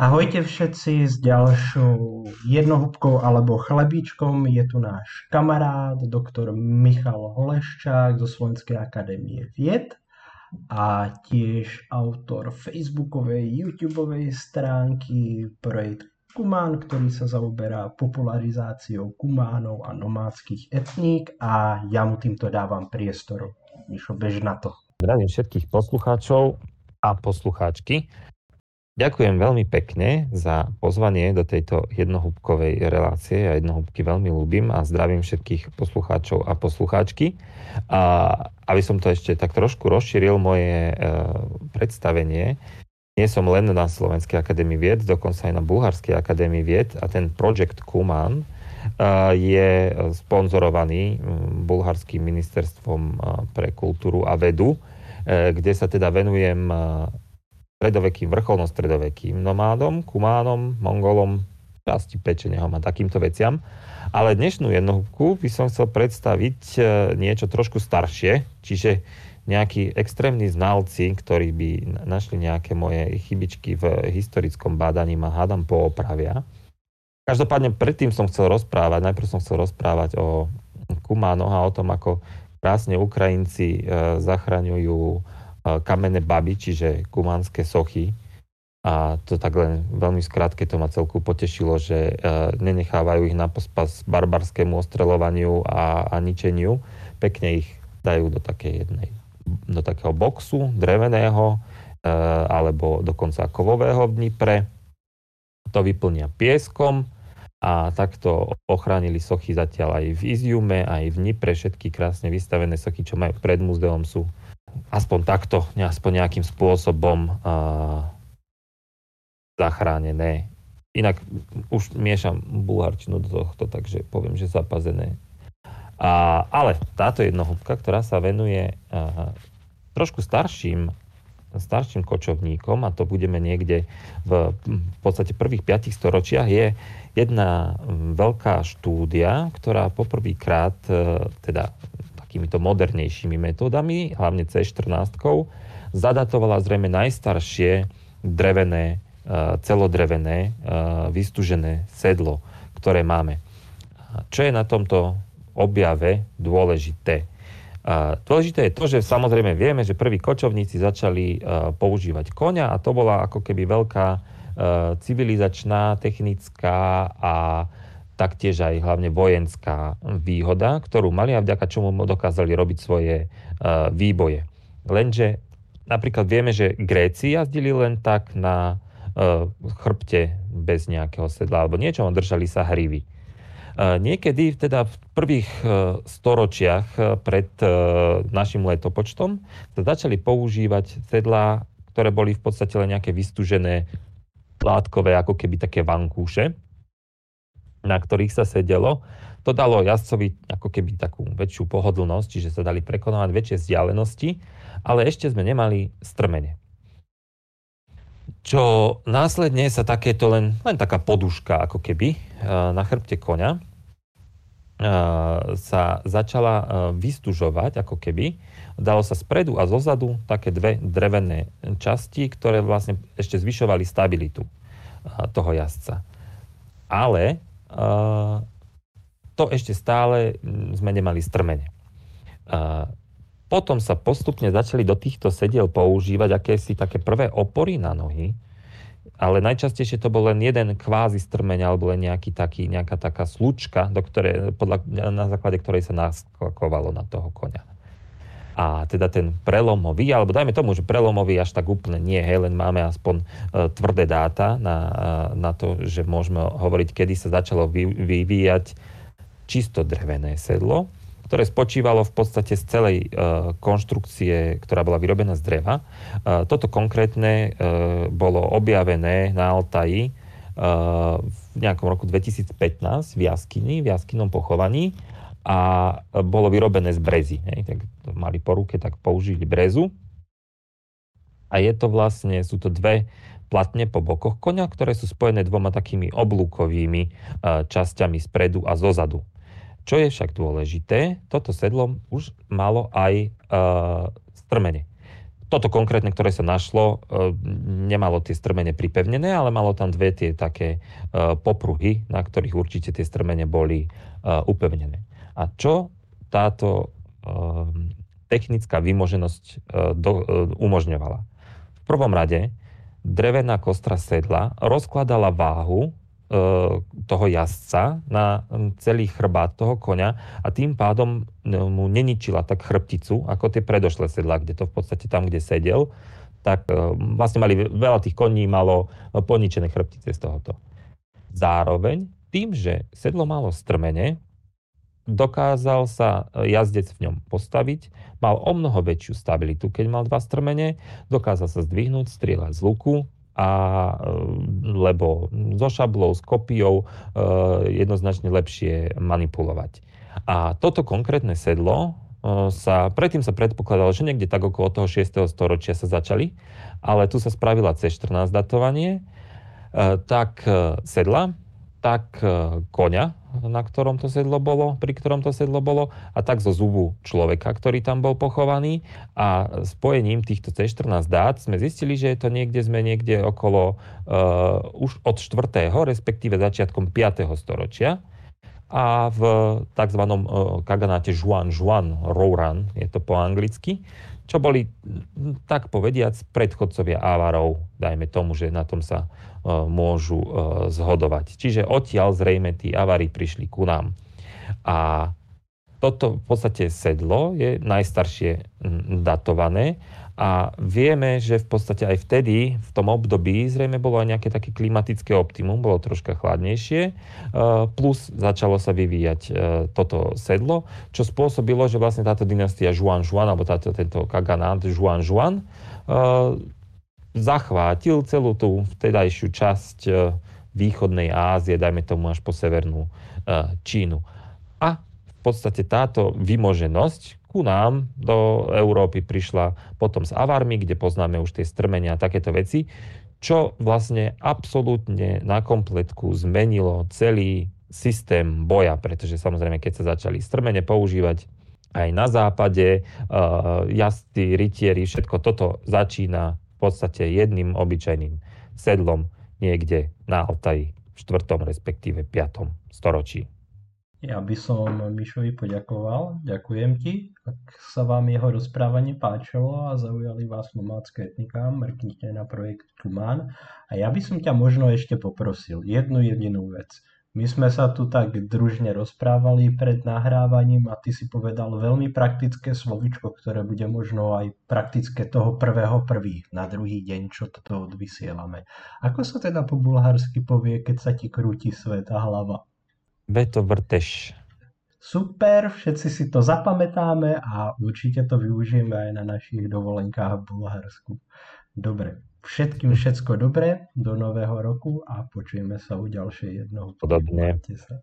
Ahojte všetci s ďalšou jednohúbkou alebo chlebíčkom. Je tu náš kamarád, doktor Michal Holeščák zo Slovenskej akadémie vied a tiež autor facebookovej, youtubeovej stránky projekt Kumán, ktorý sa zaoberá popularizáciou kumánov a nomádskych etník a ja mu týmto dávam priestor. Mišo, bež na to. Zdravím všetkých poslucháčov a poslucháčky. Ďakujem veľmi pekne za pozvanie do tejto jednohúbkovej relácie. Ja jednohúbky veľmi ľúbim a zdravím všetkých poslucháčov a poslucháčky. A aby som to ešte tak trošku rozšíril moje e, predstavenie, nie som len na Slovenskej akadémii vied, dokonca aj na Bulharskej akadémii vied a ten projekt Kuman e, je sponzorovaný Bulharským ministerstvom e, pre kultúru a vedu, kde sa teda venujem stredovekým, vrcholno-stredovekým nomádom, kumánom, mongolom, časti pečeného a takýmto veciam. Ale dnešnú jednohúbku by som chcel predstaviť e, niečo trošku staršie, čiže nejakí extrémni znalci, ktorí by našli nejaké moje chybičky v historickom bádaní ma hádam poopravia. Každopádne predtým som chcel rozprávať, najprv som chcel rozprávať o kumánoch a o tom, ako krásne Ukrajinci e, zachraňujú kamenné baby, čiže kumanské sochy. A to tak len veľmi skrátke to ma celku potešilo, že uh, nenechávajú ich na pospas barbarskému ostreľovaniu a, a ničeniu. Pekne ich dajú do takej jednej, do takého boxu dreveného uh, alebo dokonca kovového v Dnipre. To vyplnia pieskom a takto ochránili sochy zatiaľ aj v Iziume, aj v Dnipre. Všetky krásne vystavené sochy, čo majú pred múzeom, sú aspoň takto, aspoň nejakým spôsobom uh, zachránené. Inak už miešam bulharčinu do tohto, takže poviem, že zapazené. A, ale táto jednohúbka, ktorá sa venuje uh, trošku starším starším kočovníkom, a to budeme niekde v, v podstate prvých 5 storočiach, je jedna veľká štúdia, ktorá poprvýkrát, teda takýmito modernejšími metódami, hlavne C14, zadatovala zrejme najstaršie drevené, e, celodrevené, e, vystúžené sedlo, ktoré máme. Čo je na tomto objave dôležité? Dôležité je to, že samozrejme vieme, že prví kočovníci začali e, používať konia a to bola ako keby veľká civilizačná, technická a taktiež aj hlavne vojenská výhoda, ktorú mali a vďaka čomu dokázali robiť svoje uh, výboje. Lenže napríklad vieme, že Gréci jazdili len tak na uh, chrbte bez nejakého sedla alebo niečo, držali sa hrivy. Uh, niekedy teda v prvých storočiach pred našim letopočtom sa začali používať sedlá, ktoré boli v podstate len nejaké vystúžené látkové, ako keby také vankúše, na ktorých sa sedelo. To dalo jazdcovi ako keby takú väčšiu pohodlnosť, čiže sa dali prekonávať väčšie vzdialenosti, ale ešte sme nemali strmene. Čo následne sa takéto len, len taká poduška ako keby eh, na chrbte konia eh, sa začala eh, vystužovať ako keby. Dalo sa spredu a zozadu také dve drevené časti, ktoré vlastne ešte zvyšovali stabilitu toho jazdca. Ale to ešte stále sme nemali strmene. Potom sa postupne začali do týchto sediel používať akési také prvé opory na nohy, ale najčastejšie to bol len jeden kvázi strmeň alebo len nejaký taký, nejaká taká slučka, do ktoré, podľa, na základe ktorej sa naskakovalo na toho konia. A teda ten prelomový, alebo dajme tomu, že prelomový až tak úplne nie, hej, len máme aspoň uh, tvrdé dáta na, uh, na to, že môžeme hovoriť, kedy sa začalo vy, vyvíjať čisto drevené sedlo, ktoré spočívalo v podstate z celej uh, konštrukcie, ktorá bola vyrobená z dreva. Uh, toto konkrétne uh, bolo objavené na Altaji uh, v nejakom roku 2015 v jaskyni, v jaskynom pochovaní a bolo vyrobené z brezy. Hej. Tak mali po ruke, tak použili brezu. A je to vlastne, sú to dve platne po bokoch konia, ktoré sú spojené dvoma takými oblúkovými e, časťami spredu a zozadu. Čo je však dôležité, toto sedlo už malo aj e, strmene. toto konkrétne, ktoré sa našlo, e, nemalo tie strmene pripevnené, ale malo tam dve tie také e, popruhy, na ktorých určite tie strmene boli e, upevnené. A čo táto technická vymoženosť umožňovala? V prvom rade drevená kostra sedla rozkladala váhu E, toho jazdca na celý chrbát toho koňa a tým pádom e, mu neničila tak chrbticu, ako tie predošlé sedla, kde to v podstate tam, kde sedel, tak e, vlastne mali veľa tých koní malo poničené chrbtice z tohoto. Zároveň tým, že sedlo malo strmene, dokázal sa jazdec v ňom postaviť, mal o mnoho väčšiu stabilitu, keď mal dva strmene, dokázal sa zdvihnúť, strieľať z luku, a, e, lebo so šablou, s kopiou e, jednoznačne lepšie manipulovať. A toto konkrétne sedlo e, sa, predtým sa predpokladalo, že niekde tak okolo toho 6. storočia sa začali, ale tu sa spravila C14 datovanie, tak sedla, tak koňa, na ktorom to sedlo bolo, pri ktorom to sedlo bolo, a tak zo zubu človeka, ktorý tam bol pochovaný. A spojením týchto C14 dát sme zistili, že to niekde, sme niekde okolo uh, už od 4. respektíve začiatkom 5. storočia. A v tzv. Uh, kaganáte Juan Juan Rouran, je to po anglicky, čo boli, tak povediac, predchodcovia Avarov, dajme tomu, že na tom sa môžu uh, zhodovať. Čiže odtiaľ zrejme tí Avari prišli ku nám. A toto v podstate sedlo je najstaršie datované a vieme, že v podstate aj vtedy, v tom období, zrejme bolo aj nejaké také klimatické optimum, bolo troška chladnejšie, e, plus začalo sa vyvíjať e, toto sedlo, čo spôsobilo, že vlastne táto dynastia Juan Juan, alebo táto, tento kaganát Juan, e, zachvátil celú tú vtedajšiu časť východnej Ázie, dajme tomu až po severnú Čínu. A v podstate táto vymoženosť, ku nám do Európy prišla potom s Avarmi, kde poznáme už tie strmenia a takéto veci, čo vlastne absolútne na kompletku zmenilo celý systém boja, pretože samozrejme, keď sa začali strmene používať aj na západe, uh, jazdí, rytieri, všetko toto začína podstate jedným obyčajným sedlom niekde na Altaji v 4. respektíve 5. storočí. Ja by som Mišovi poďakoval. Ďakujem ti. Ak sa vám jeho rozprávanie páčilo a zaujali vás nomádske etnika, mrknite na projekt Tumán. A ja by som ťa možno ešte poprosil jednu jedinú vec. My sme sa tu tak družne rozprávali pred nahrávaním a ty si povedal veľmi praktické slovičko, ktoré bude možno aj praktické toho prvého prvý na druhý deň, čo toto odvysielame. Ako sa teda po bulharsky povie, keď sa ti krúti sveta hlava? Veto vrteš. Super, všetci si to zapamätáme a určite to využijeme aj na našich dovolenkách v Bulharsku. Dobre, všetkým všetko dobré do nového roku a počujeme sa u ďalšej jednoho. Podobne. Sa.